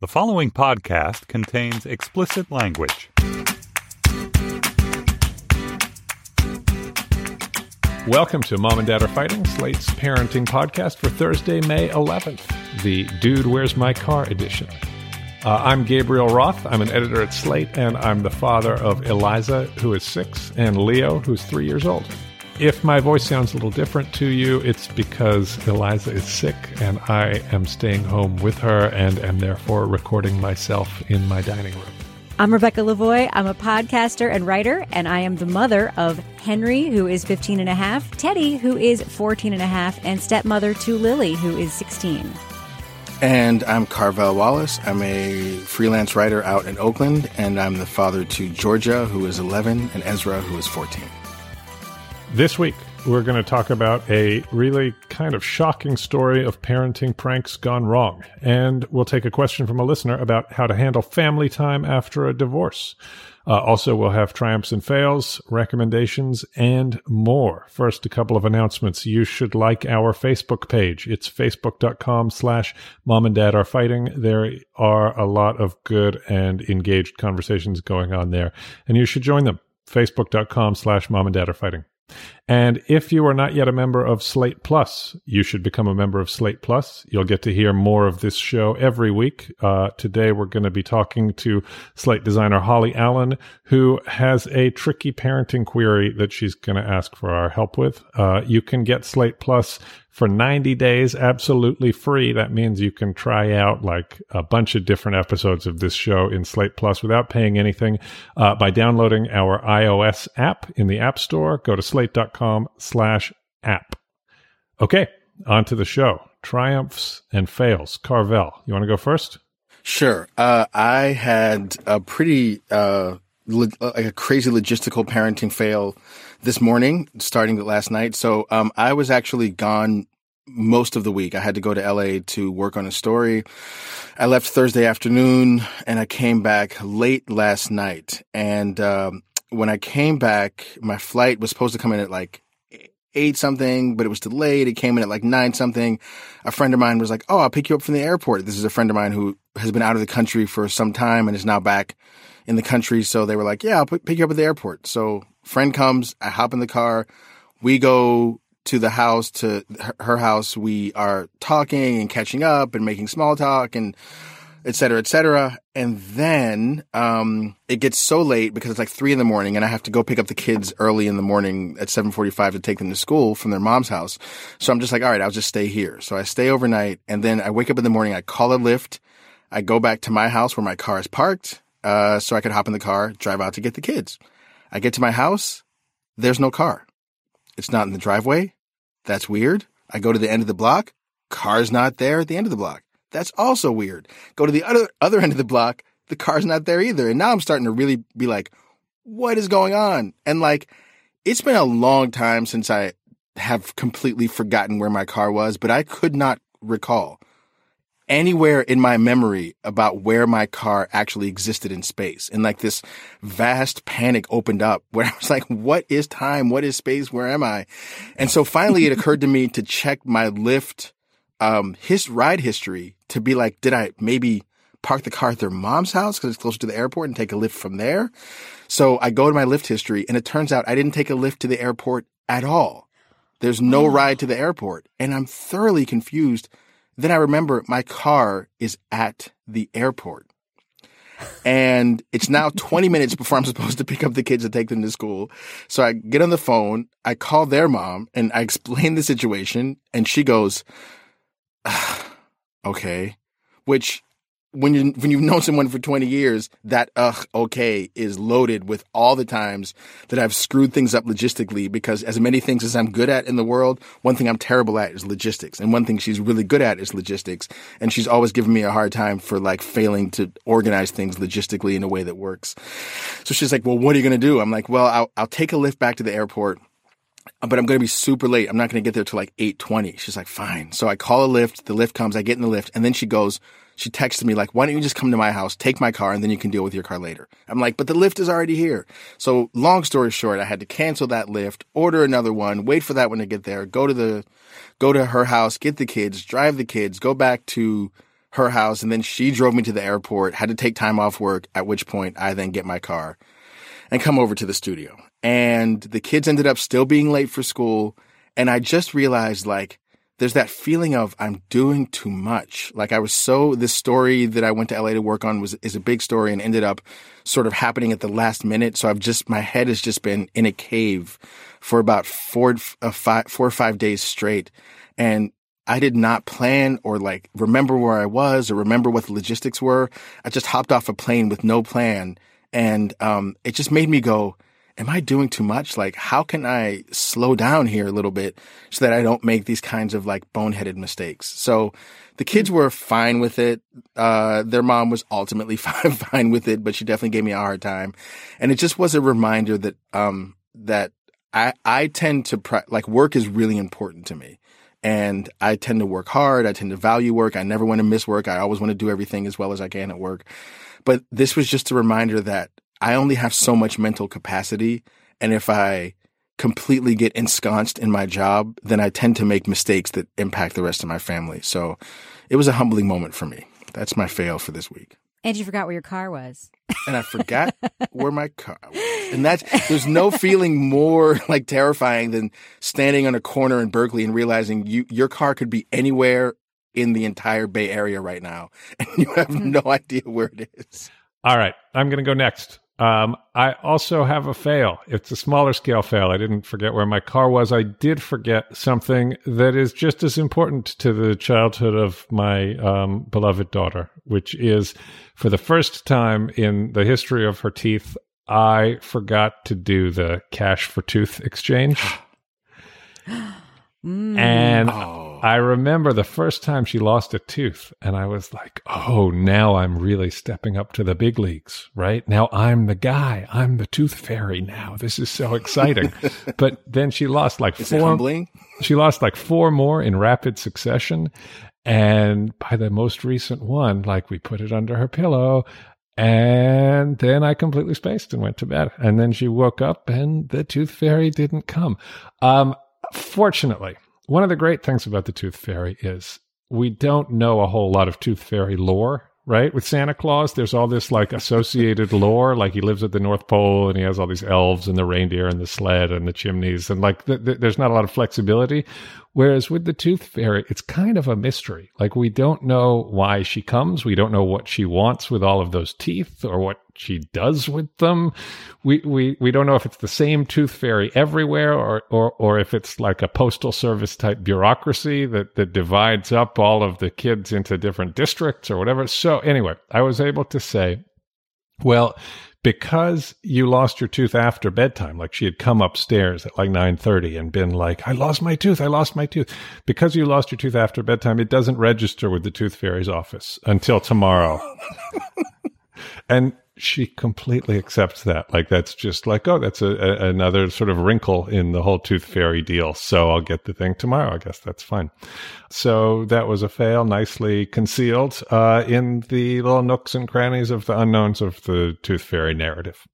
The following podcast contains explicit language. Welcome to Mom and Dad Are Fighting, Slate's parenting podcast for Thursday, May 11th, the Dude Where's My Car edition. Uh, I'm Gabriel Roth. I'm an editor at Slate, and I'm the father of Eliza, who is six, and Leo, who's three years old. If my voice sounds a little different to you, it's because Eliza is sick and I am staying home with her and am therefore recording myself in my dining room. I'm Rebecca Lavoie. I'm a podcaster and writer, and I am the mother of Henry, who is 15 and a half, Teddy, who is 14 and a half, and stepmother to Lily, who is 16. And I'm Carvel Wallace. I'm a freelance writer out in Oakland, and I'm the father to Georgia, who is 11, and Ezra, who is 14. This week, we're going to talk about a really kind of shocking story of parenting pranks gone wrong. And we'll take a question from a listener about how to handle family time after a divorce. Uh, also, we'll have triumphs and fails, recommendations, and more. First, a couple of announcements. You should like our Facebook page. It's facebook.com slash mom and dad are fighting. There are a lot of good and engaged conversations going on there, and you should join them. Facebook.com slash mom and dad are fighting. And if you are not yet a member of Slate Plus, you should become a member of Slate Plus. You'll get to hear more of this show every week. Uh, today, we're going to be talking to Slate designer Holly Allen, who has a tricky parenting query that she's going to ask for our help with. Uh, you can get Slate Plus for 90 days absolutely free. That means you can try out like a bunch of different episodes of this show in Slate Plus without paying anything uh, by downloading our iOS app in the App Store. Go to slate.com slash app. Okay, on to the show. Triumphs and fails. Carvel, you want to go first? Sure. Uh, I had a pretty, uh, like a crazy logistical parenting fail this morning, starting last night. So, um, I was actually gone most of the week. I had to go to LA to work on a story. I left Thursday afternoon and I came back late last night. And, um, when I came back, my flight was supposed to come in at like eight something, but it was delayed. It came in at like nine something. A friend of mine was like, Oh, I'll pick you up from the airport. This is a friend of mine who has been out of the country for some time and is now back in the country. So they were like, Yeah, I'll pick you up at the airport. So friend comes, I hop in the car. We go to the house, to her house. We are talking and catching up and making small talk and et cetera, et cetera. And then, um, it gets so late because it's like three in the morning and I have to go pick up the kids early in the morning at 745 to take them to school from their mom's house. So I'm just like, all right, I'll just stay here. So I stay overnight and then I wake up in the morning. I call a Lyft. I go back to my house where my car is parked. Uh, so I could hop in the car, drive out to get the kids. I get to my house. There's no car. It's not in the driveway. That's weird. I go to the end of the block. Car's not there at the end of the block. That's also weird. Go to the other other end of the block, the car's not there either. And now I'm starting to really be like, what is going on? And like, it's been a long time since I have completely forgotten where my car was, but I could not recall. Anywhere in my memory about where my car actually existed in space. And like this vast panic opened up where I was like, what is time? What is space? Where am I? And so finally it occurred to me to check my Lyft, um, his ride history to be like, did I maybe park the car at their mom's house because it's closer to the airport and take a Lyft from there? So I go to my Lyft history and it turns out I didn't take a Lyft to the airport at all. There's no ride to the airport and I'm thoroughly confused then I remember my car is at the airport. And it's now 20 minutes before I'm supposed to pick up the kids and take them to school. So I get on the phone, I call their mom and I explain the situation and she goes, ah, okay, which when you when you've known someone for 20 years, that ugh okay is loaded with all the times that I've screwed things up logistically because as many things as I'm good at in the world, one thing I'm terrible at is logistics. And one thing she's really good at is logistics. And she's always given me a hard time for like failing to organize things logistically in a way that works. So she's like, "Well, what are you going to do?" I'm like, "Well, I'll I'll take a Lyft back to the airport." but I'm going to be super late. I'm not going to get there till like 8:20. She's like, "Fine." So I call a Lyft, the Lyft comes, I get in the Lyft, and then she goes, she texted me like, why don't you just come to my house, take my car, and then you can deal with your car later. I'm like, but the Lyft is already here. So long story short, I had to cancel that Lyft, order another one, wait for that one to get there, go to the, go to her house, get the kids, drive the kids, go back to her house, and then she drove me to the airport, had to take time off work, at which point I then get my car and come over to the studio. And the kids ended up still being late for school. And I just realized like, there's that feeling of I'm doing too much. Like I was so this story that I went to LA to work on was is a big story and ended up sort of happening at the last minute. So I've just my head has just been in a cave for about four uh, five four or five days straight, and I did not plan or like remember where I was or remember what the logistics were. I just hopped off a plane with no plan, and um, it just made me go am I doing too much? Like, how can I slow down here a little bit so that I don't make these kinds of like boneheaded mistakes? So the kids were fine with it. Uh, their mom was ultimately fine, fine with it, but she definitely gave me a hard time. And it just was a reminder that, um, that I, I tend to, like, work is really important to me. And I tend to work hard. I tend to value work. I never want to miss work. I always want to do everything as well as I can at work. But this was just a reminder that I only have so much mental capacity. And if I completely get ensconced in my job, then I tend to make mistakes that impact the rest of my family. So it was a humbling moment for me. That's my fail for this week. And you forgot where your car was. And I forgot where my car was. And that's, there's no feeling more like terrifying than standing on a corner in Berkeley and realizing you, your car could be anywhere in the entire Bay Area right now. And you have mm-hmm. no idea where it is. All right. I'm going to go next. Um, I also have a fail. It's a smaller scale fail. I didn't forget where my car was. I did forget something that is just as important to the childhood of my um, beloved daughter, which is for the first time in the history of her teeth, I forgot to do the cash for tooth exchange. Mm. And oh. I remember the first time she lost a tooth, and I was like, oh, now I'm really stepping up to the big leagues, right? Now I'm the guy. I'm the tooth fairy now. This is so exciting. but then she lost like is four. She lost like four more in rapid succession. And by the most recent one, like we put it under her pillow, and then I completely spaced and went to bed. And then she woke up and the tooth fairy didn't come. Um, Fortunately, one of the great things about the Tooth Fairy is we don't know a whole lot of Tooth Fairy lore right? With Santa Claus, there's all this like associated lore, like he lives at the North Pole and he has all these elves and the reindeer and the sled and the chimneys, and like th- th- there's not a lot of flexibility. Whereas with the Tooth Fairy, it's kind of a mystery. Like we don't know why she comes. We don't know what she wants with all of those teeth or what she does with them. We we we don't know if it's the same Tooth Fairy everywhere or or or if it's like a postal service type bureaucracy that that divides up all of the kids into different districts or whatever. So anyway, I was able to say, well, because you lost your tooth after bedtime like she had come upstairs at like 9:30 and been like I lost my tooth I lost my tooth. Because you lost your tooth after bedtime it doesn't register with the tooth fairy's office until tomorrow. And she completely accepts that. Like that's just like, oh, that's a, a, another sort of wrinkle in the whole tooth fairy deal. So I'll get the thing tomorrow. I guess that's fine. So that was a fail, nicely concealed uh, in the little nooks and crannies of the unknowns of the tooth fairy narrative.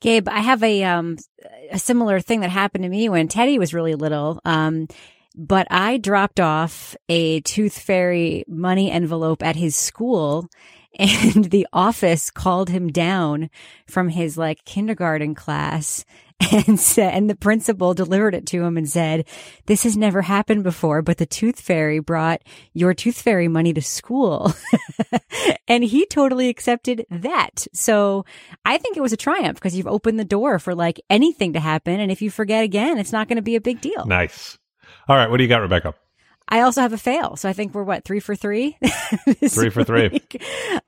Gabe, I have a um a similar thing that happened to me when Teddy was really little. Um, but I dropped off a tooth fairy money envelope at his school and the office called him down from his like kindergarten class and said, and the principal delivered it to him and said, this has never happened before, but the tooth fairy brought your tooth fairy money to school. and he totally accepted that. So I think it was a triumph because you've opened the door for like anything to happen. And if you forget again, it's not going to be a big deal. Nice. All right. What do you got, Rebecca? I also have a fail. So I think we're what, three for three? three for three.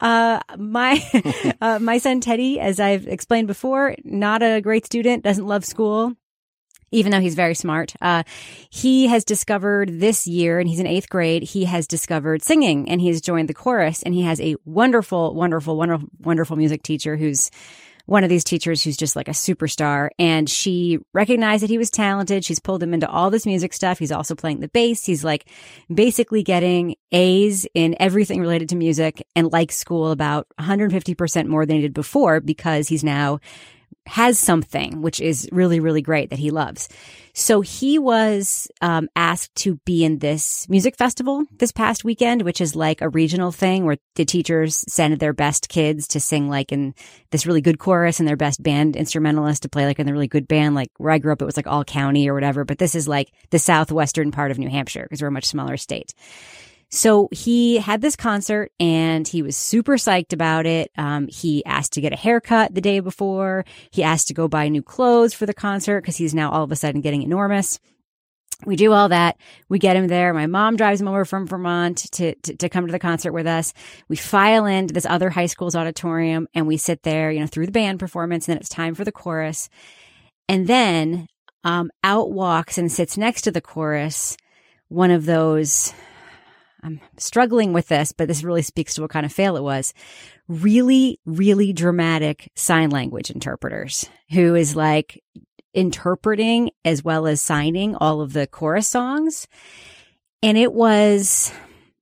Uh, my, uh, my son Teddy, as I've explained before, not a great student, doesn't love school. Even though he's very smart, uh, he has discovered this year, and he's in eighth grade. He has discovered singing, and he has joined the chorus. And he has a wonderful, wonderful, wonderful, wonderful music teacher who's one of these teachers who's just like a superstar and she recognized that he was talented. She's pulled him into all this music stuff. He's also playing the bass. He's like basically getting A's in everything related to music and likes school about 150% more than he did before because he's now has something which is really really great that he loves. So he was um, asked to be in this music festival this past weekend which is like a regional thing where the teachers send their best kids to sing like in this really good chorus and their best band instrumentalist to play like in the really good band. Like where i grew up it was like all county or whatever but this is like the southwestern part of new hampshire because we're a much smaller state so he had this concert and he was super psyched about it. Um, he asked to get a haircut the day before. He asked to go buy new clothes for the concert because he's now all of a sudden getting enormous. We do all that. We get him there. My mom drives him over from Vermont to, to, to come to the concert with us. We file into this other high school's auditorium and we sit there, you know, through the band performance. And then it's time for the chorus. And then, um, out walks and sits next to the chorus one of those I'm struggling with this, but this really speaks to what kind of fail it was. Really, really dramatic sign language interpreters who is like interpreting as well as signing all of the chorus songs. And it was,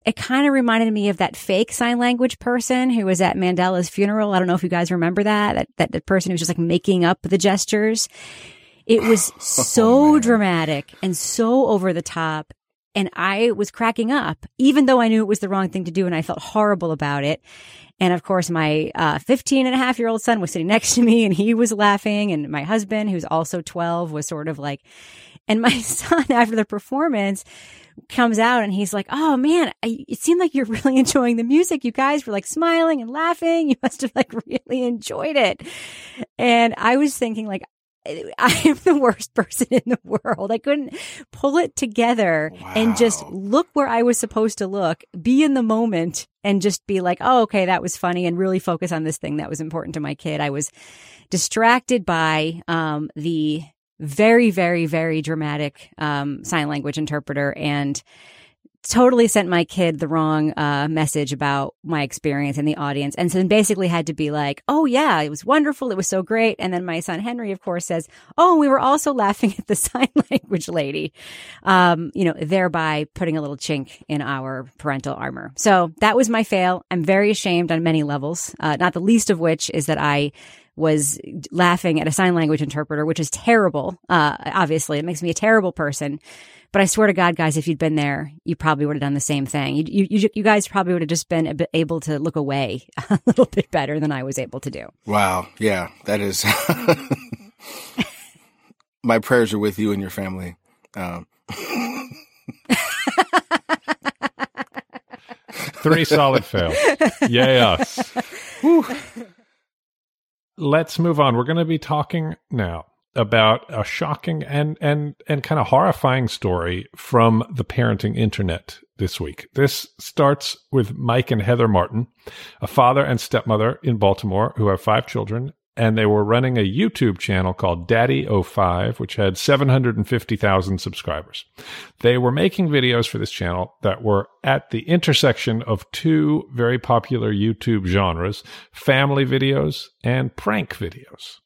it kind of reminded me of that fake sign language person who was at Mandela's funeral. I don't know if you guys remember that, that, that, that person who was just like making up the gestures. It was oh, so oh, dramatic and so over the top and I was cracking up, even though I knew it was the wrong thing to do and I felt horrible about it. And of course, my uh, 15 and a half year old son was sitting next to me and he was laughing. And my husband, who's also 12, was sort of like, and my son, after the performance, comes out and he's like, Oh man, I, it seemed like you're really enjoying the music. You guys were like smiling and laughing. You must have like really enjoyed it. And I was thinking like, I am the worst person in the world. I couldn't pull it together wow. and just look where I was supposed to look, be in the moment and just be like, oh, okay, that was funny and really focus on this thing that was important to my kid. I was distracted by, um, the very, very, very dramatic, um, sign language interpreter and, totally sent my kid the wrong uh, message about my experience in the audience. And so then basically had to be like, oh, yeah, it was wonderful. It was so great. And then my son Henry, of course, says, oh, we were also laughing at the sign language lady, um, you know, thereby putting a little chink in our parental armor. So that was my fail. I'm very ashamed on many levels, uh, not the least of which is that I was laughing at a sign language interpreter, which is terrible. Uh, obviously, it makes me a terrible person. But I swear to God, guys, if you'd been there, you probably would have done the same thing. You, you, you guys probably would have just been able to look away a little bit better than I was able to do. Wow. Yeah, that is. My prayers are with you and your family. Um. Three solid fails. Yay us. Let's move on. We're going to be talking now about a shocking and and and kind of horrifying story from the parenting internet this week. This starts with Mike and Heather Martin, a father and stepmother in Baltimore who have five children and they were running a YouTube channel called DaddyOFive, which had 750,000 subscribers. They were making videos for this channel that were at the intersection of two very popular YouTube genres, family videos and prank videos.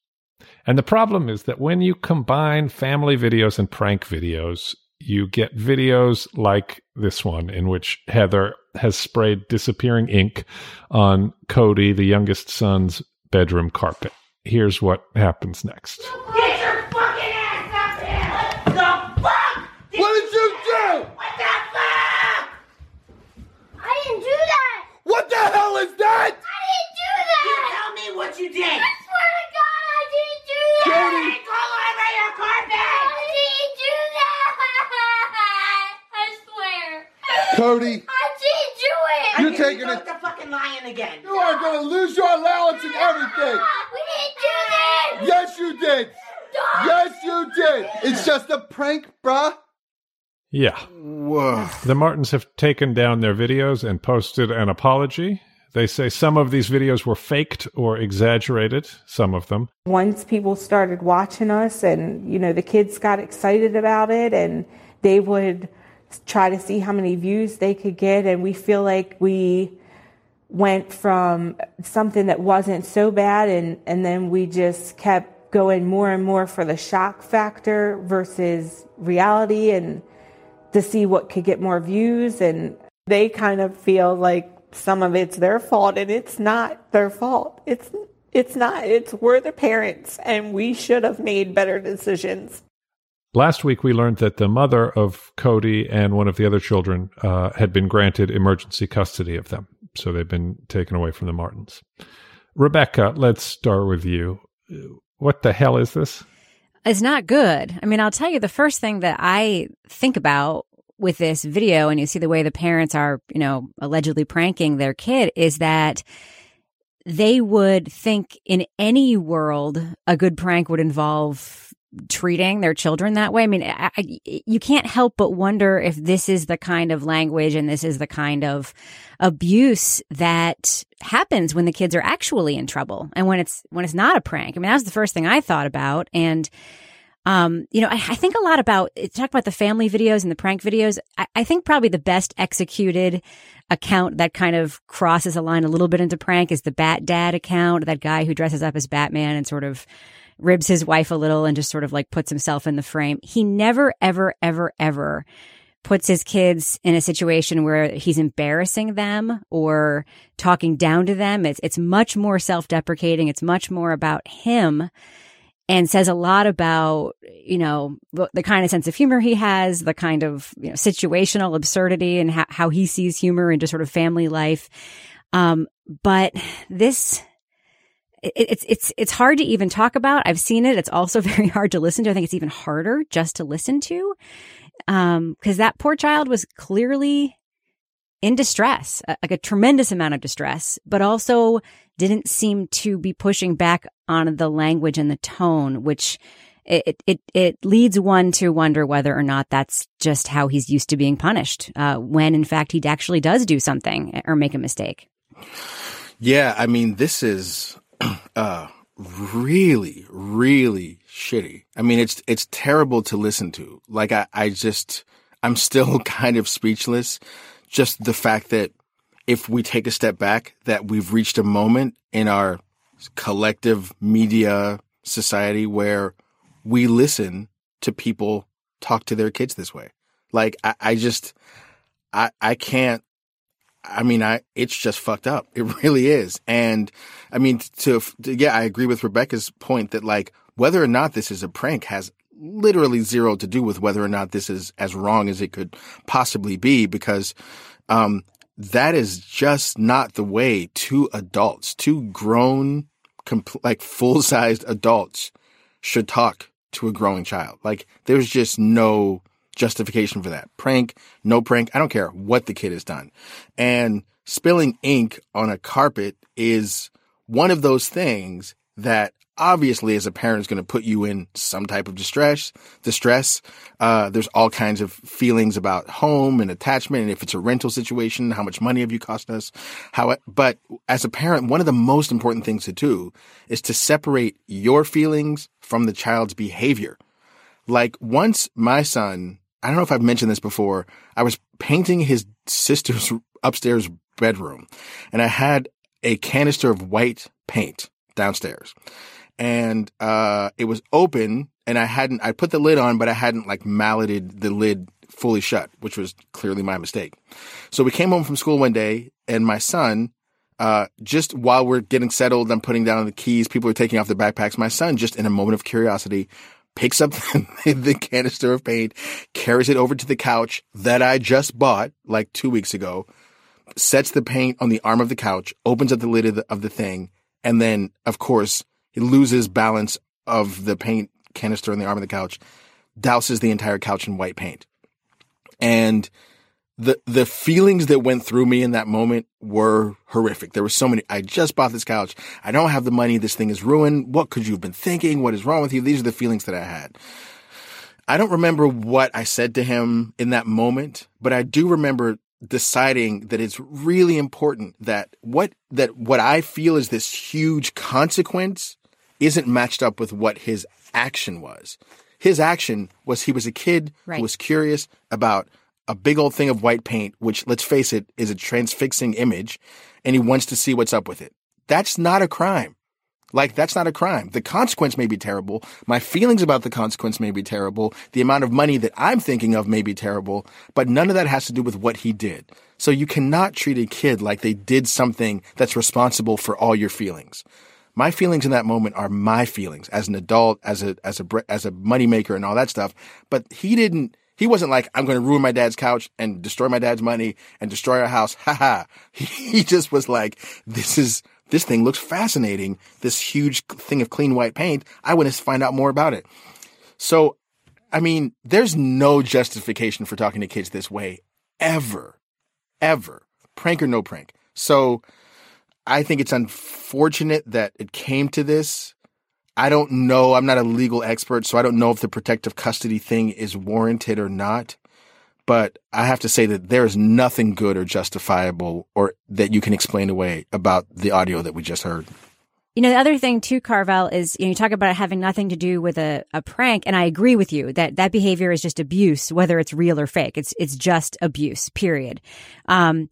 And the problem is that when you combine family videos and prank videos, you get videos like this one in which Heather has sprayed disappearing ink on Cody, the youngest son's bedroom carpet. Here's what happens next. Get your fucking ass up here! What the fuck? What did you do? What the fuck? I didn't do that! What the hell is that? I didn't do that! You tell me what you did! I swear to God, I didn't do that! Cody! All over your carpet! I didn't do that! I swear! Cody, I didn't do it! you're taking it. the fucking lion again! You are going to lose your allowance and everything. We didn't do this! Yes, you did. Stop! Yes, you did. It's just a prank, bruh. Yeah. Whoa. The Martins have taken down their videos and posted an apology. They say some of these videos were faked or exaggerated, some of them. once people started watching us and you know the kids got excited about it and they would try to see how many views they could get and we feel like we went from something that wasn't so bad and and then we just kept going more and more for the shock factor versus reality and to see what could get more views and they kind of feel like some of it's their fault and it's not their fault it's it's not it's we're the parents and we should have made better decisions Last week, we learned that the mother of Cody and one of the other children uh, had been granted emergency custody of them. So they've been taken away from the Martins. Rebecca, let's start with you. What the hell is this? It's not good. I mean, I'll tell you the first thing that I think about with this video and you see the way the parents are, you know, allegedly pranking their kid is that they would think in any world a good prank would involve treating their children that way. I mean, I, I, you can't help but wonder if this is the kind of language and this is the kind of abuse that happens when the kids are actually in trouble and when it's when it's not a prank. I mean, that was the first thing I thought about and um, you know, I, I think a lot about talk about the family videos and the prank videos. I, I think probably the best executed account that kind of crosses a line a little bit into prank is the Bat Dad account, that guy who dresses up as Batman and sort of ribs his wife a little and just sort of like puts himself in the frame. He never, ever, ever, ever puts his kids in a situation where he's embarrassing them or talking down to them. It's, it's much more self-deprecating. It's much more about him and says a lot about, you know, the, kind of sense of humor he has, the kind of, you know, situational absurdity and how, how he sees humor into sort of family life. Um, but this, it, it's, it's, it's hard to even talk about. I've seen it. It's also very hard to listen to. I think it's even harder just to listen to. Um, cause that poor child was clearly in distress, like a tremendous amount of distress, but also didn't seem to be pushing back on the language and the tone, which it, it, it leads one to wonder whether or not that's just how he's used to being punished, uh, when in fact he actually does do something or make a mistake. Yeah, I mean, this is uh, really, really shitty. I mean, it's it's terrible to listen to. Like, I, I just, I'm still kind of speechless. Just the fact that if we take a step back, that we've reached a moment in our collective media society where we listen to people talk to their kids this way. Like, I, I just, I, I can't I mean, I it's just fucked up. It really is. And I mean, to, to, yeah, I agree with Rebecca's point that like whether or not this is a prank has literally zero to do with whether or not this is as wrong as it could possibly be because um, that is just not the way two adults, two grown, compl- like full sized adults should talk to a growing child. Like there's just no justification for that. Prank, no prank, I don't care what the kid has done. And spilling ink on a carpet is one of those things that obviously as a parent is going to put you in some type of distress distress. Uh, there's all kinds of feelings about home and attachment and if it's a rental situation how much money have you cost us? How but as a parent one of the most important things to do is to separate your feelings from the child's behavior. Like once my son i don't know if i've mentioned this before i was painting his sister's upstairs bedroom and i had a canister of white paint downstairs and uh, it was open and I hadn't I put the lid on, but I hadn't like malleted the lid fully shut, which was clearly my mistake. So we came home from school one day and my son, uh, just while we're getting settled, I'm putting down the keys, people are taking off their backpacks. My son, just in a moment of curiosity, picks up the, canister of paint, carries it over to the couch that I just bought like two weeks ago, sets the paint on the arm of the couch, opens up the lid of the, of the thing, and then, of course, he loses balance of the paint canister in the arm of the couch, douses the entire couch in white paint. And the the feelings that went through me in that moment were horrific. There were so many. I just bought this couch. I don't have the money. This thing is ruined. What could you have been thinking? What is wrong with you? These are the feelings that I had. I don't remember what I said to him in that moment, but I do remember deciding that it's really important that what that what I feel is this huge consequence isn't matched up with what his action was. His action was he was a kid Right. who was curious about a big old thing of white paint, which let's face it, is a transfixing image, and he wants to see what's up with it. That's not a crime. Like, that's not a crime. The consequence may be terrible. My feelings about the consequence may be terrible. The amount of money that I'm thinking of may be terrible, but none of that has to do with what he did. So you cannot treat a kid like they did something that's responsible for all your feelings. My feelings in that moment are my feelings as an adult, as a, as a, as a moneymaker and all that stuff. But he didn't, he wasn't like, I'm going to ruin my dad's couch and destroy my dad's money and destroy our house. Ha ha. He just was like, this is, this thing looks fascinating. This huge thing of clean white paint. I want to find out more about it. So, I mean, there's no justification for talking to kids this way ever, ever, prank or no prank. So I think it's unfortunate that it came to this. I don't know. I'm not a legal expert, so I don't know if the protective custody thing is warranted or not. But I have to say that there is nothing good or justifiable or that you can explain away about the audio that we just heard. You know, the other thing too, Carvel, is you, know, you talk about it having nothing to do with a, a prank, and I agree with you that that behavior is just abuse, whether it's real or fake. It's it's just abuse, period. Um,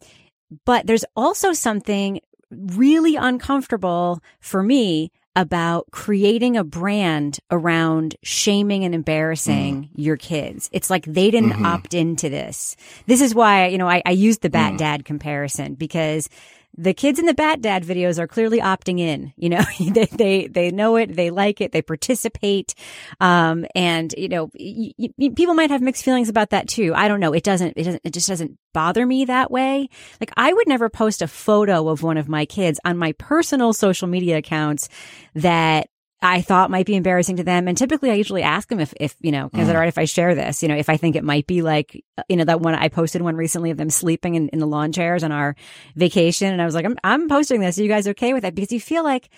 but there's also something really uncomfortable for me about creating a brand around shaming and embarrassing your kids. It's like they didn't Mhm. opt into this. This is why, you know, I, I used the Bat Dad comparison because the kids in the Bat Dad videos are clearly opting in. You know, they, they, they know it. They like it. They participate. Um, and, you know, y- y- people might have mixed feelings about that too. I don't know. It doesn't, it doesn't, it just doesn't bother me that way. Like I would never post a photo of one of my kids on my personal social media accounts that I thought might be embarrassing to them. And typically I usually ask them if, if, you know, is it Mm. all right if I share this? You know, if I think it might be like, you know, that one I posted one recently of them sleeping in, in the lawn chairs on our vacation. And I was like, I'm, I'm posting this. Are you guys okay with that? Because you feel like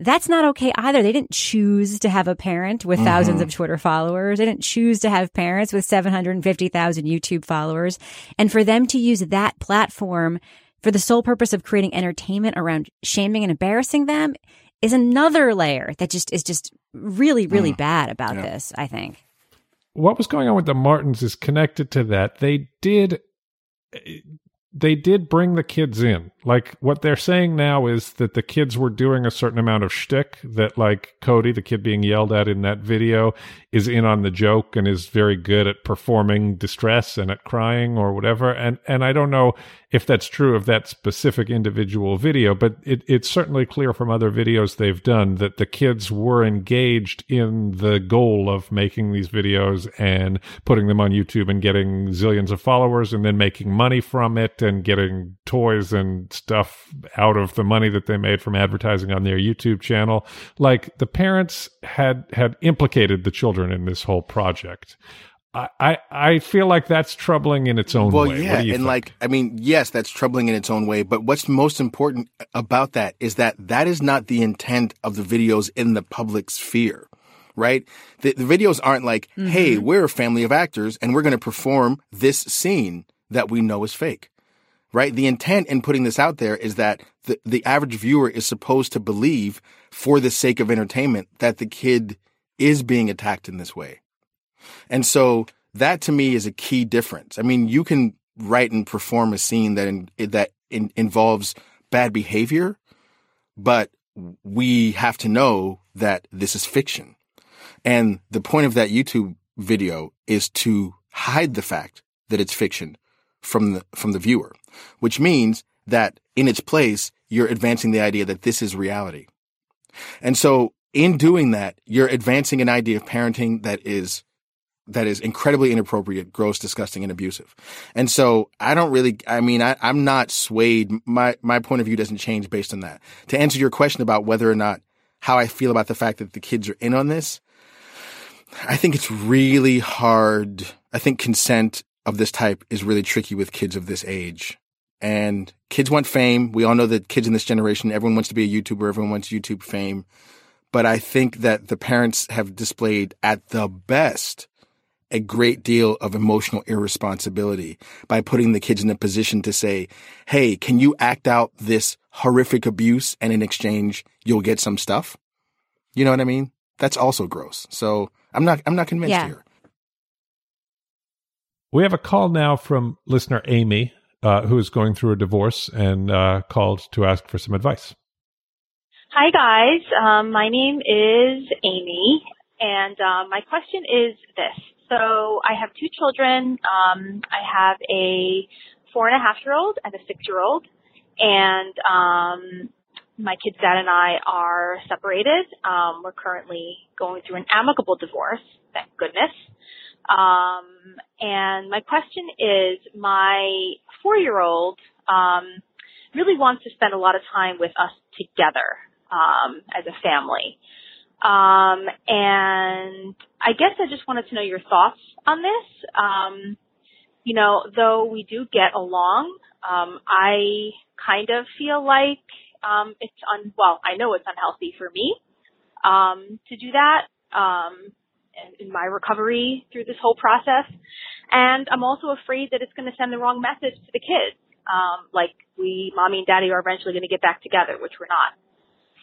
that's not okay either. They didn't choose to have a parent with 1000s Mhm. of Twitter followers. They didn't choose to have parents with 750,000 YouTube followers. And for them to use that platform for the sole purpose of creating entertainment around shaming and embarrassing them is another layer that just is just really, really Mm. bad about Yeah. this, I think. what was going on with the Martins is connected to that. They did they did bring the kids in. Like what they're saying now is that the kids were doing a certain amount of shtick that like Cody, the kid being yelled at in that video, is in on the joke and is very good at performing distress and at crying or whatever. And and I don't know if that's true of that specific individual video, but it, it's certainly clear from other videos they've done that the kids were engaged in the goal of making these videos and putting them on YouTube and getting zillions of followers and then making money from it and getting toys and stuff out of the money that they made from advertising on their YouTube channel. Like the parents had had implicated the children in this whole project. I, I, I feel like that's troubling in its own way. well, way. yeah, and think? like, I mean, yes, that's troubling in its own way. But what's most important about that is that that is not the intent of the videos in the public sphere, right? The, the videos aren't like, Mhm. "Hey, we're a family of actors, and we're going to perform this scene that we know is fake." Right? The intent in putting this out there is that the, the average viewer is supposed to believe, for the sake of entertainment, that the kid is being attacked in this way. And so that to me is a key difference. I mean, you can write and perform a scene that in, that in, involves bad behavior, but we have to know that this is fiction. And the point of that YouTube video is to hide the fact that it's fiction from the from the viewer, which means that in its place you're advancing the idea that this is reality. And so in doing that, you're advancing an idea of parenting that is that is incredibly inappropriate, gross, disgusting, and abusive. And so I don't really, I mean, I, I'm not swayed. My, my point of view doesn't change based on that. To answer your question about whether or not how I feel about the fact that the kids are in on this, I think it's really hard. I think consent of this type is really tricky with kids of this age. And kids want fame. We all know that kids in this generation, everyone wants to be a YouTuber, everyone wants YouTube fame. But I think that the parents have displayed at the best a great deal of emotional irresponsibility by putting the kids in a position to say, Hey, can you act out this horrific abuse and in exchange you'll get some stuff? You know what I mean? That's also gross. So I'm not, I'm not convinced Yeah. here. We have a call now from listener Amy, uh, who is going through a divorce and uh, called to ask for some advice. Hi guys, um, my name is Amy, and um, my question is this. So I have two children. Um, I have a four and a half year old and a six year old, and um, my kid's dad and I are separated. Um, we're currently going through an amicable divorce, thank goodness. Um, and my question is, my four year old um, really wants to spend a lot of time with us together um, as a family. Um, and I guess I just wanted to know your thoughts on this. Um, you know, though we do get along, um, I kind of feel like um, it's un well, I know it's unhealthy for me um, to do that um, in my recovery through this whole process, and I'm also afraid that it's going to send the wrong message to the kids. Um, like we, mommy and daddy, are eventually going to get back together, which we're not.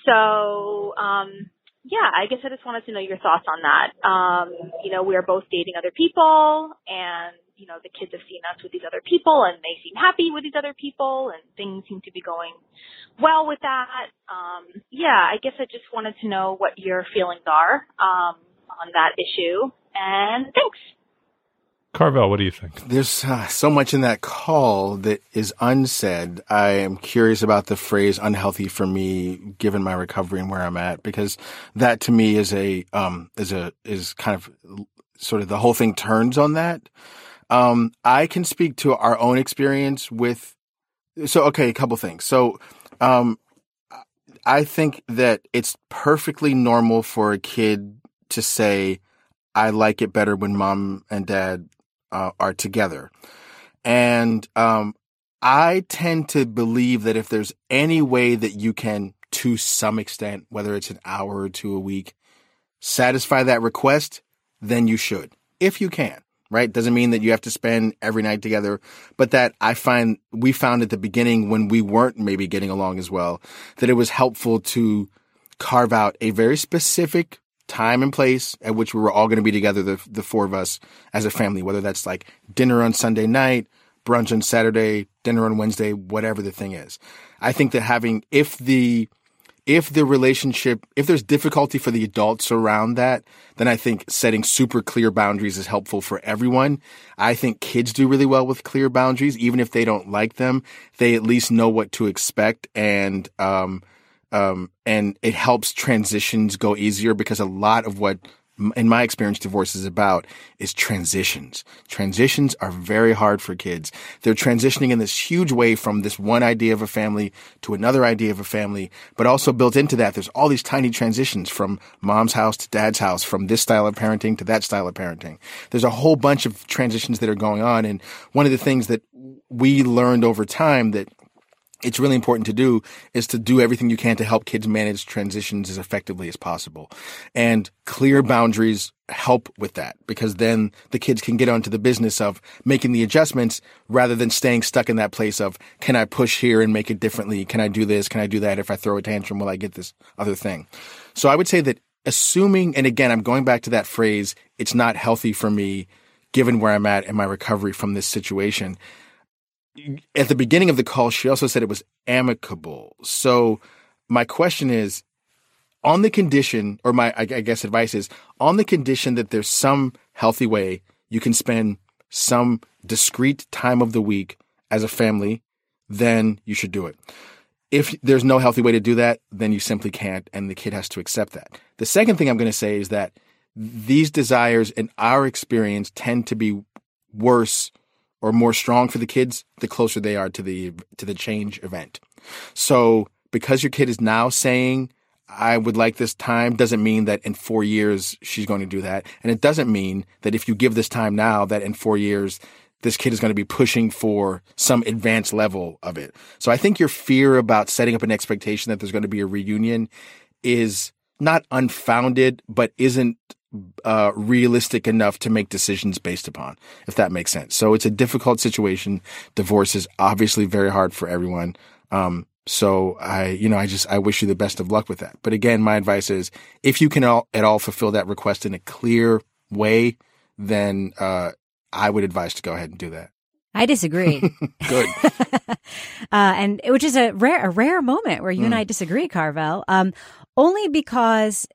So, um, yeah, I guess I just wanted to know your thoughts on that. Um, you know, we are both dating other people and, you know, the kids have seen us with these other people and they seem happy with these other people and things seem to be going well with that. Um, yeah, I guess I just wanted to know what your feelings are, um, on that issue. And thanks. Carvel, what do you think? There's uh, so much in that call that is unsaid. I am curious about the phrase unhealthy for me, given my recovery and where I'm at, because that to me is a, um, is a, is kind of sort of the whole thing turns on that. Um, I can speak to our own experience with, so, okay, a couple things. So, um, I think that it's perfectly normal for a kid to say, I like it better when mom and dad uh, are together. And um, I tend to believe that if there's any way that you can, to some extent, whether it's an hour or two a week, satisfy that request, then you should, if you can. Right? Doesn't mean that you have to spend every night together, but that I find we found at the beginning when we weren't maybe getting along as well, that it was helpful to carve out a very specific time and place at which we were all going to be together, the, the four of us as a family, whether that's like dinner on Sunday night, brunch on Saturday, dinner on Wednesday, whatever the thing is. I think that having, if the, if the relationship, if there's difficulty for the adults around that, then I think setting super clear boundaries is helpful for everyone. I think kids do really well with clear boundaries, even if they don't like them, they at least know what to expect and, um, um, and it helps transitions go easier because a lot of what in my experience, divorce is about is transitions. Transitions are very hard for kids. They're transitioning in this huge way from this one idea of a family to another idea of a family, but also built into that, there's all these tiny transitions from mom's house to dad's house, from this style of parenting to that style of parenting. There's a whole bunch of transitions that are going on. And one of the things that we learned over time that it's really important to do is to do everything you can to help kids manage transitions as effectively as possible. And clear boundaries help with that because then the kids can get onto the business of making the adjustments rather than staying stuck in that place of, can I push here and make it differently? Can I do this? Can I do that? If I throw a tantrum, will I get this other thing? So I would say that assuming, and again, I'm going back to that phrase, it's not healthy for me given where I'm at in my recovery from this situation at the beginning of the call, she also said it was amicable. So my question is, on the condition, or my I guess advice is, on the condition that there's some healthy way you can spend some discrete time of the week as a family, then you should do it. If there's no healthy way to do that, then you simply can't, and the kid has to accept that. The second thing I'm going to say is that these desires, in our experience, tend to be worse or more strong for the kids the closer they are to the to the change event. So because your kid is now saying I would like this time doesn't mean that in 4 years she's going to do that and it doesn't mean that if you give this time now that in 4 years this kid is going to be pushing for some advanced level of it. So I think your fear about setting up an expectation that there's going to be a reunion is not unfounded, but isn't uh, realistic enough to make decisions based upon, if that makes sense. So it's a difficult situation. Divorce is obviously very hard for everyone. Um, so I, you know, I just, I wish you the best of luck with that. But again, my advice is if you can all, at all fulfill that request in a clear way, then, uh, I would advise to go ahead and do that. I disagree. Good. uh, and which is a rare, a rare moment where you mm. and I disagree, Carvel. Um, only because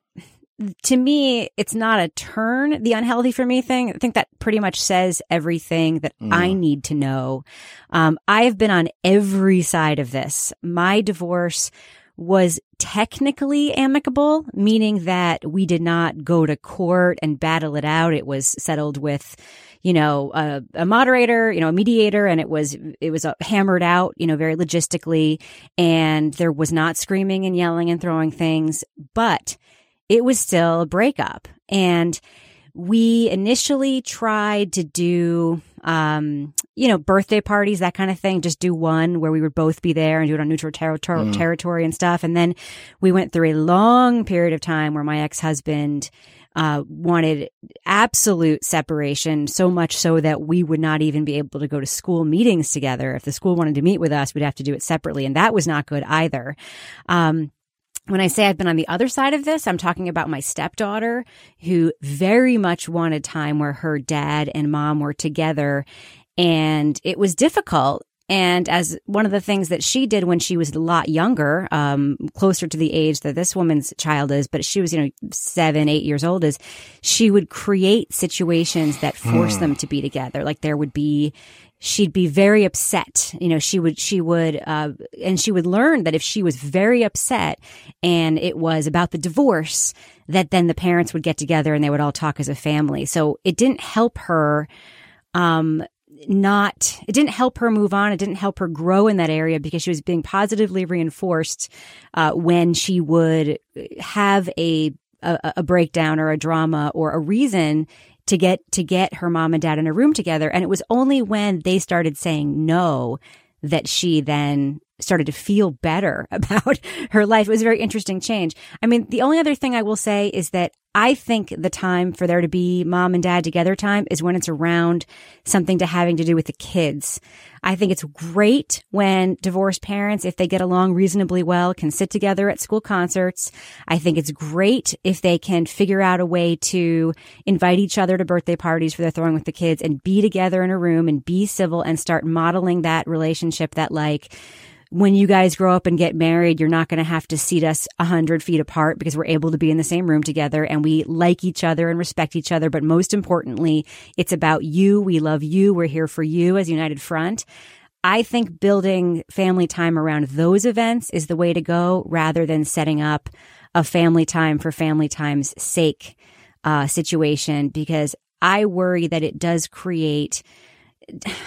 to me, it's not a turn, the unhealthy for me thing. I think that pretty much says everything that mm. I need to know. Um, I've been on every side of this. My divorce was technically amicable, meaning that we did not go to court and battle it out. It was settled with, you know, a, a moderator, you know, a mediator, and it was, it was uh, hammered out, you know, very logistically. And there was not screaming and yelling and throwing things, but it was still a breakup. And we initially tried to do, um, you know, birthday parties, that kind of thing, just do one where we would both be there and do it on neutral ter- ter- mm. territory and stuff. And then we went through a long period of time where my ex husband, uh, wanted absolute separation, so much so that we would not even be able to go to school meetings together. If the school wanted to meet with us, we'd have to do it separately. And that was not good either. Um, when I say I've been on the other side of this, I'm talking about my stepdaughter who very much wanted time where her dad and mom were together. And it was difficult. And as one of the things that she did when she was a lot younger, um, closer to the age that this woman's child is, but she was, you know, seven, eight years old, is she would create situations that force hmm. them to be together. Like there would be, she'd be very upset. You know, she would, she would, uh, and she would learn that if she was very upset and it was about the divorce, that then the parents would get together and they would all talk as a family. So it didn't help her, um, not, it didn't help her move on. It didn't help her grow in that area because she was being positively reinforced, uh, when she would have a, a, a breakdown or a drama or a reason to get to get her mom and dad in a room together and it was only when they started saying no that she then started to feel better about her life. It was a very interesting change. I mean, the only other thing I will say is that I think the time for there to be mom and dad together time is when it's around something to having to do with the kids. I think it's great when divorced parents, if they get along reasonably well, can sit together at school concerts. I think it's great if they can figure out a way to invite each other to birthday parties for their throwing with the kids and be together in a room and be civil and start modeling that relationship that like, when you guys grow up and get married, you're not going to have to seat us a hundred feet apart because we're able to be in the same room together and we like each other and respect each other. But most importantly, it's about you. We love you. We're here for you as United Front. I think building family time around those events is the way to go rather than setting up a family time for family time's sake. uh, situation because I worry that it does create.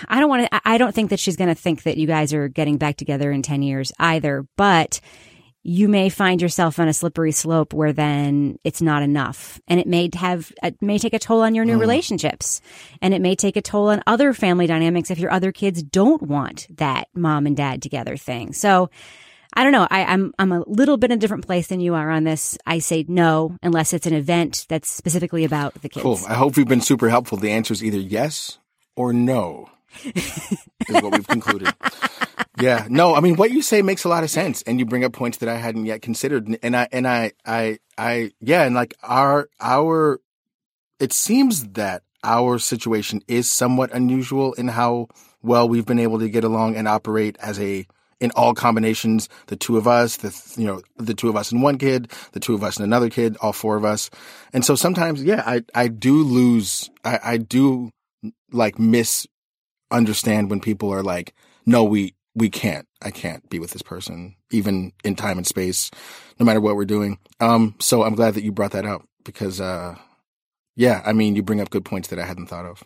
I don't want to, I don't think that she's going to think that you guys are getting back together in 10 years either, but you may find yourself on a slippery slope where then it's not enough and it may have it may take a toll on your new Mm. relationships and it may take a toll on other family dynamics if your other kids don't want that mom and dad together thing so i don't know I, i'm i'm a little bit in a different place than you are on this i say no unless it's an event that's specifically about the kids Cool. I hope we've been super helpful. The answer is either yes or no. is what we've concluded. Yeah. No, I mean what you say makes a lot of sense and you bring up points that I hadn't yet considered and I and I I I yeah, and like our our it seems that our situation is somewhat unusual in how well we've been able to get along and operate as a in all combinations the two of us the you know the two of us and one kid the two of us and another kid all four of us and so sometimes yeah i i do lose i i do like misunderstand when people are like no we we can't. I can't be with this person even in time and space no matter what we're doing. Um so i'm glad that you brought that up because uh yeah i mean you bring up good points that i hadn't thought of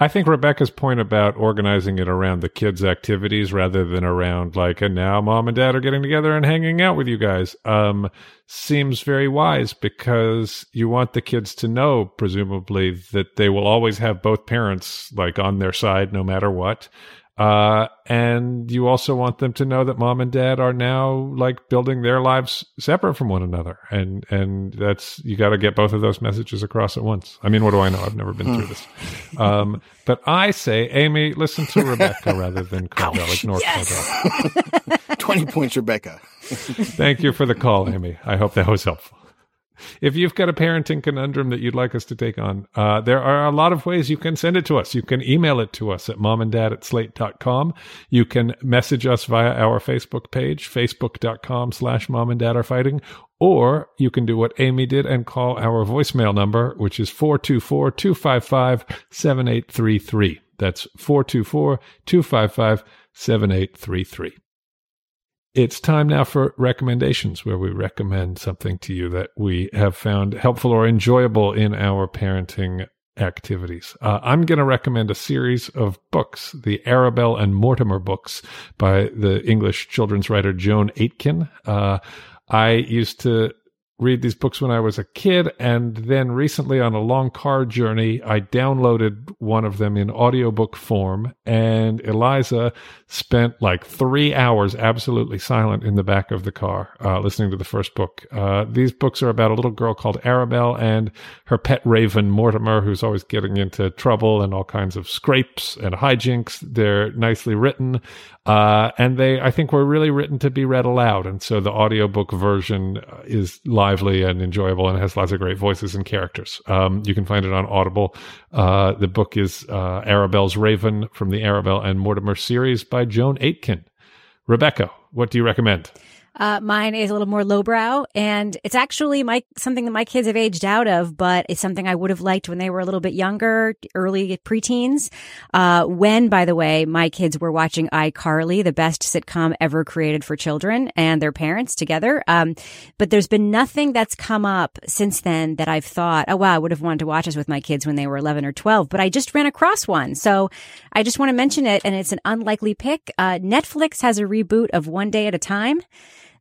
I think Rebecca's point about organizing it around the kids' activities rather than around like, and now mom and dad are getting together and hanging out with you guys, um, seems very wise because you want the kids to know, presumably, that they will always have both parents like on their side no matter what. Uh, and you also want them to know that mom and dad are now like building their lives separate from one another. And, and that's, you got to get both of those messages across at once. I mean, what do I know? I've never been through this. Um, but I say, Amy, listen to Rebecca rather than Carvel. Ignore Carvel. 20 points rebecca Thank you for the call, Amy. I hope that was helpful. If you've got a parenting conundrum that you'd like us to take on, uh, there are a lot of ways you can send it to us. You can email it to us at momanddad at slate.com. You can message us via our Facebook page, facebook.com slash mom and dad are fighting. Or you can do what Amy did and call our voicemail number, which is 424 255 7833. That's 424 255 7833. It's time now for recommendations, where we recommend something to you that we have found helpful or enjoyable in our parenting activities. Uh, I'm going to recommend a series of books, the Arabel and Mortimer books by the English children's writer Joan Aiken. Uh, I used to read these books when I was a kid. And then recently on a long car journey, I downloaded one of them in audiobook form. And Eliza spent like three hours absolutely silent in the back of the car, uh, listening to the first book. Uh, these books are about a little girl called Arabel and her pet raven, Mortimer, who's always getting into trouble and all kinds of scrapes and hijinks. They're nicely written. Uh, and they, I think, were really written to be read aloud. And so the audiobook version is lively and enjoyable and has lots of great voices and characters. Um, you can find it on Audible. Uh, the book is uh, Arabel's Raven from the Arabel and Mortimer series by Joan Aiken. Rebecca, what do you recommend? Uh, mine is a little more lowbrow, and it's actually my something that my kids have aged out of, but it's something I would have liked when they were a little bit younger, early preteens. Uh, when, by the way, my kids were watching iCarly, the best sitcom ever created for children and their parents together. Um, but there's been nothing that's come up since then that I've thought, oh wow, I would have wanted to watch this with my kids when they were 11 or 12. But I just ran across one, so I just want to mention it, and it's an unlikely pick. Uh, Netflix has a reboot of One Day at a Time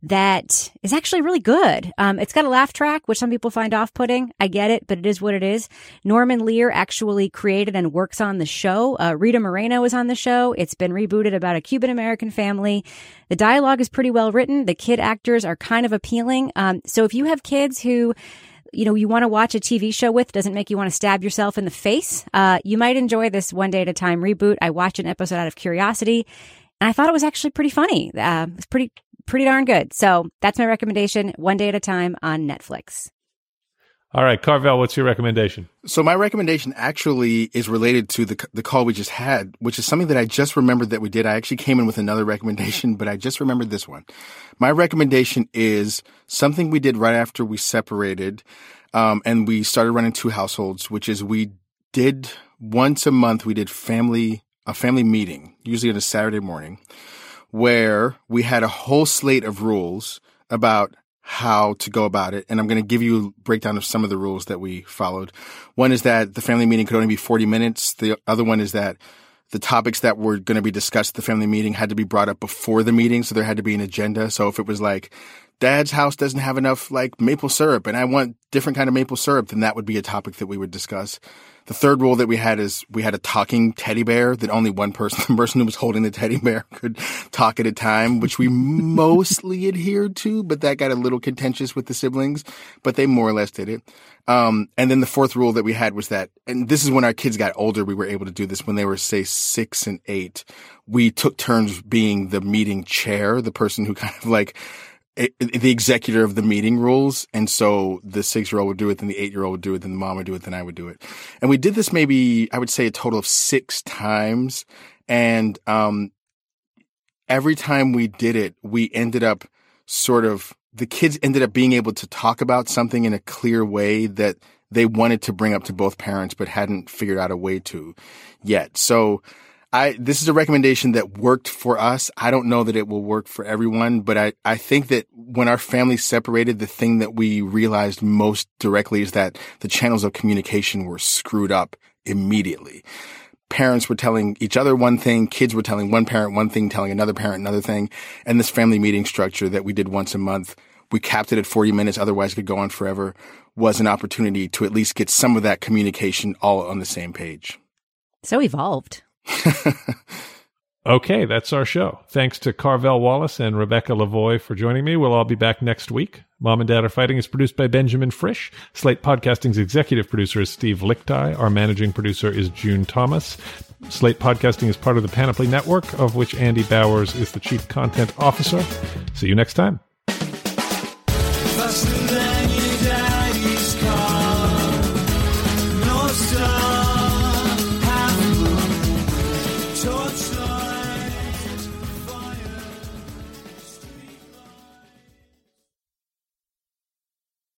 that is actually really good. Um, it's got a laugh track, which some people find off putting. I get it, but it is what it is. Norman Lear actually created and works on the show. Uh, Rita Moreno is on the show. It's been rebooted about a Cuban American family. The dialogue is pretty well written. The kid actors are kind of appealing. Um, so if you have kids who, you know, you want to watch a TV show with, doesn't make you want to stab yourself in the face, uh, you might enjoy this one day at a time reboot. I watched an episode out of curiosity and I thought it was actually pretty funny. Uh, it's pretty, pretty darn good. So that's my recommendation. One day at a time on Netflix. All right, Carvel, what's your recommendation? So my recommendation actually is related to the the call we just had, which is something that I just remembered that we did. I actually came in with another recommendation, but I just remembered this one. My recommendation is something we did right after we separated, um, and we started running two households, which is we did once a month we did family a family meeting, usually on a Saturday morning, where we had a whole slate of rules about how to go about it. And I'm going to give you a breakdown of some of the rules that we followed. One is that the family meeting could only be 40 minutes. The other one is that the topics that were going to be discussed at the family meeting had to be brought up before the meeting. So there had to be an agenda. So if it was like, dad's house doesn't have enough like maple syrup and I want different kind of maple syrup, then that would be a topic that we would discuss. The third rule that we had is we had a talking teddy bear that only one person, the person who was holding the teddy bear could talk at a time, which we mostly adhered to, but that got a little contentious with the siblings, but they more or less did it. Um, and then the fourth rule that we had was that, and this is when our kids got older, we were able to do this when they were, say, six and eight. We took turns being the meeting chair, the person who kind of like, the executor of the meeting rules. And so the six year old would do it, then the eight year old would do it, then the mom would do it, then I would do it. And we did this maybe, I would say a total of six times. And, um, every time we did it, we ended up sort of, the kids ended up being able to talk about something in a clear way that they wanted to bring up to both parents, but hadn't figured out a way to yet. So, I, this is a recommendation that worked for us. I don't know that it will work for everyone, but I, I think that when our family separated, the thing that we realized most directly is that the channels of communication were screwed up immediately. Parents were telling each other one thing, kids were telling one parent one thing, telling another parent another thing. And this family meeting structure that we did once a month, we capped it at 40 minutes, otherwise it could go on forever, was an opportunity to at least get some of that communication all on the same page. So evolved. Okay, that's our show. Thanks to Carvel Wallace and Rebecca Lavoie for joining me. We'll all be back next week. Mom and Dad Are Fighting is produced by Benjamin Frisch. Slate Podcasting's executive producer is Steve Lickteig. Our managing producer is June Thomas. Slate Podcasting is part of the Panoply Network, of which Andy Bowers is the chief content officer. See you next time.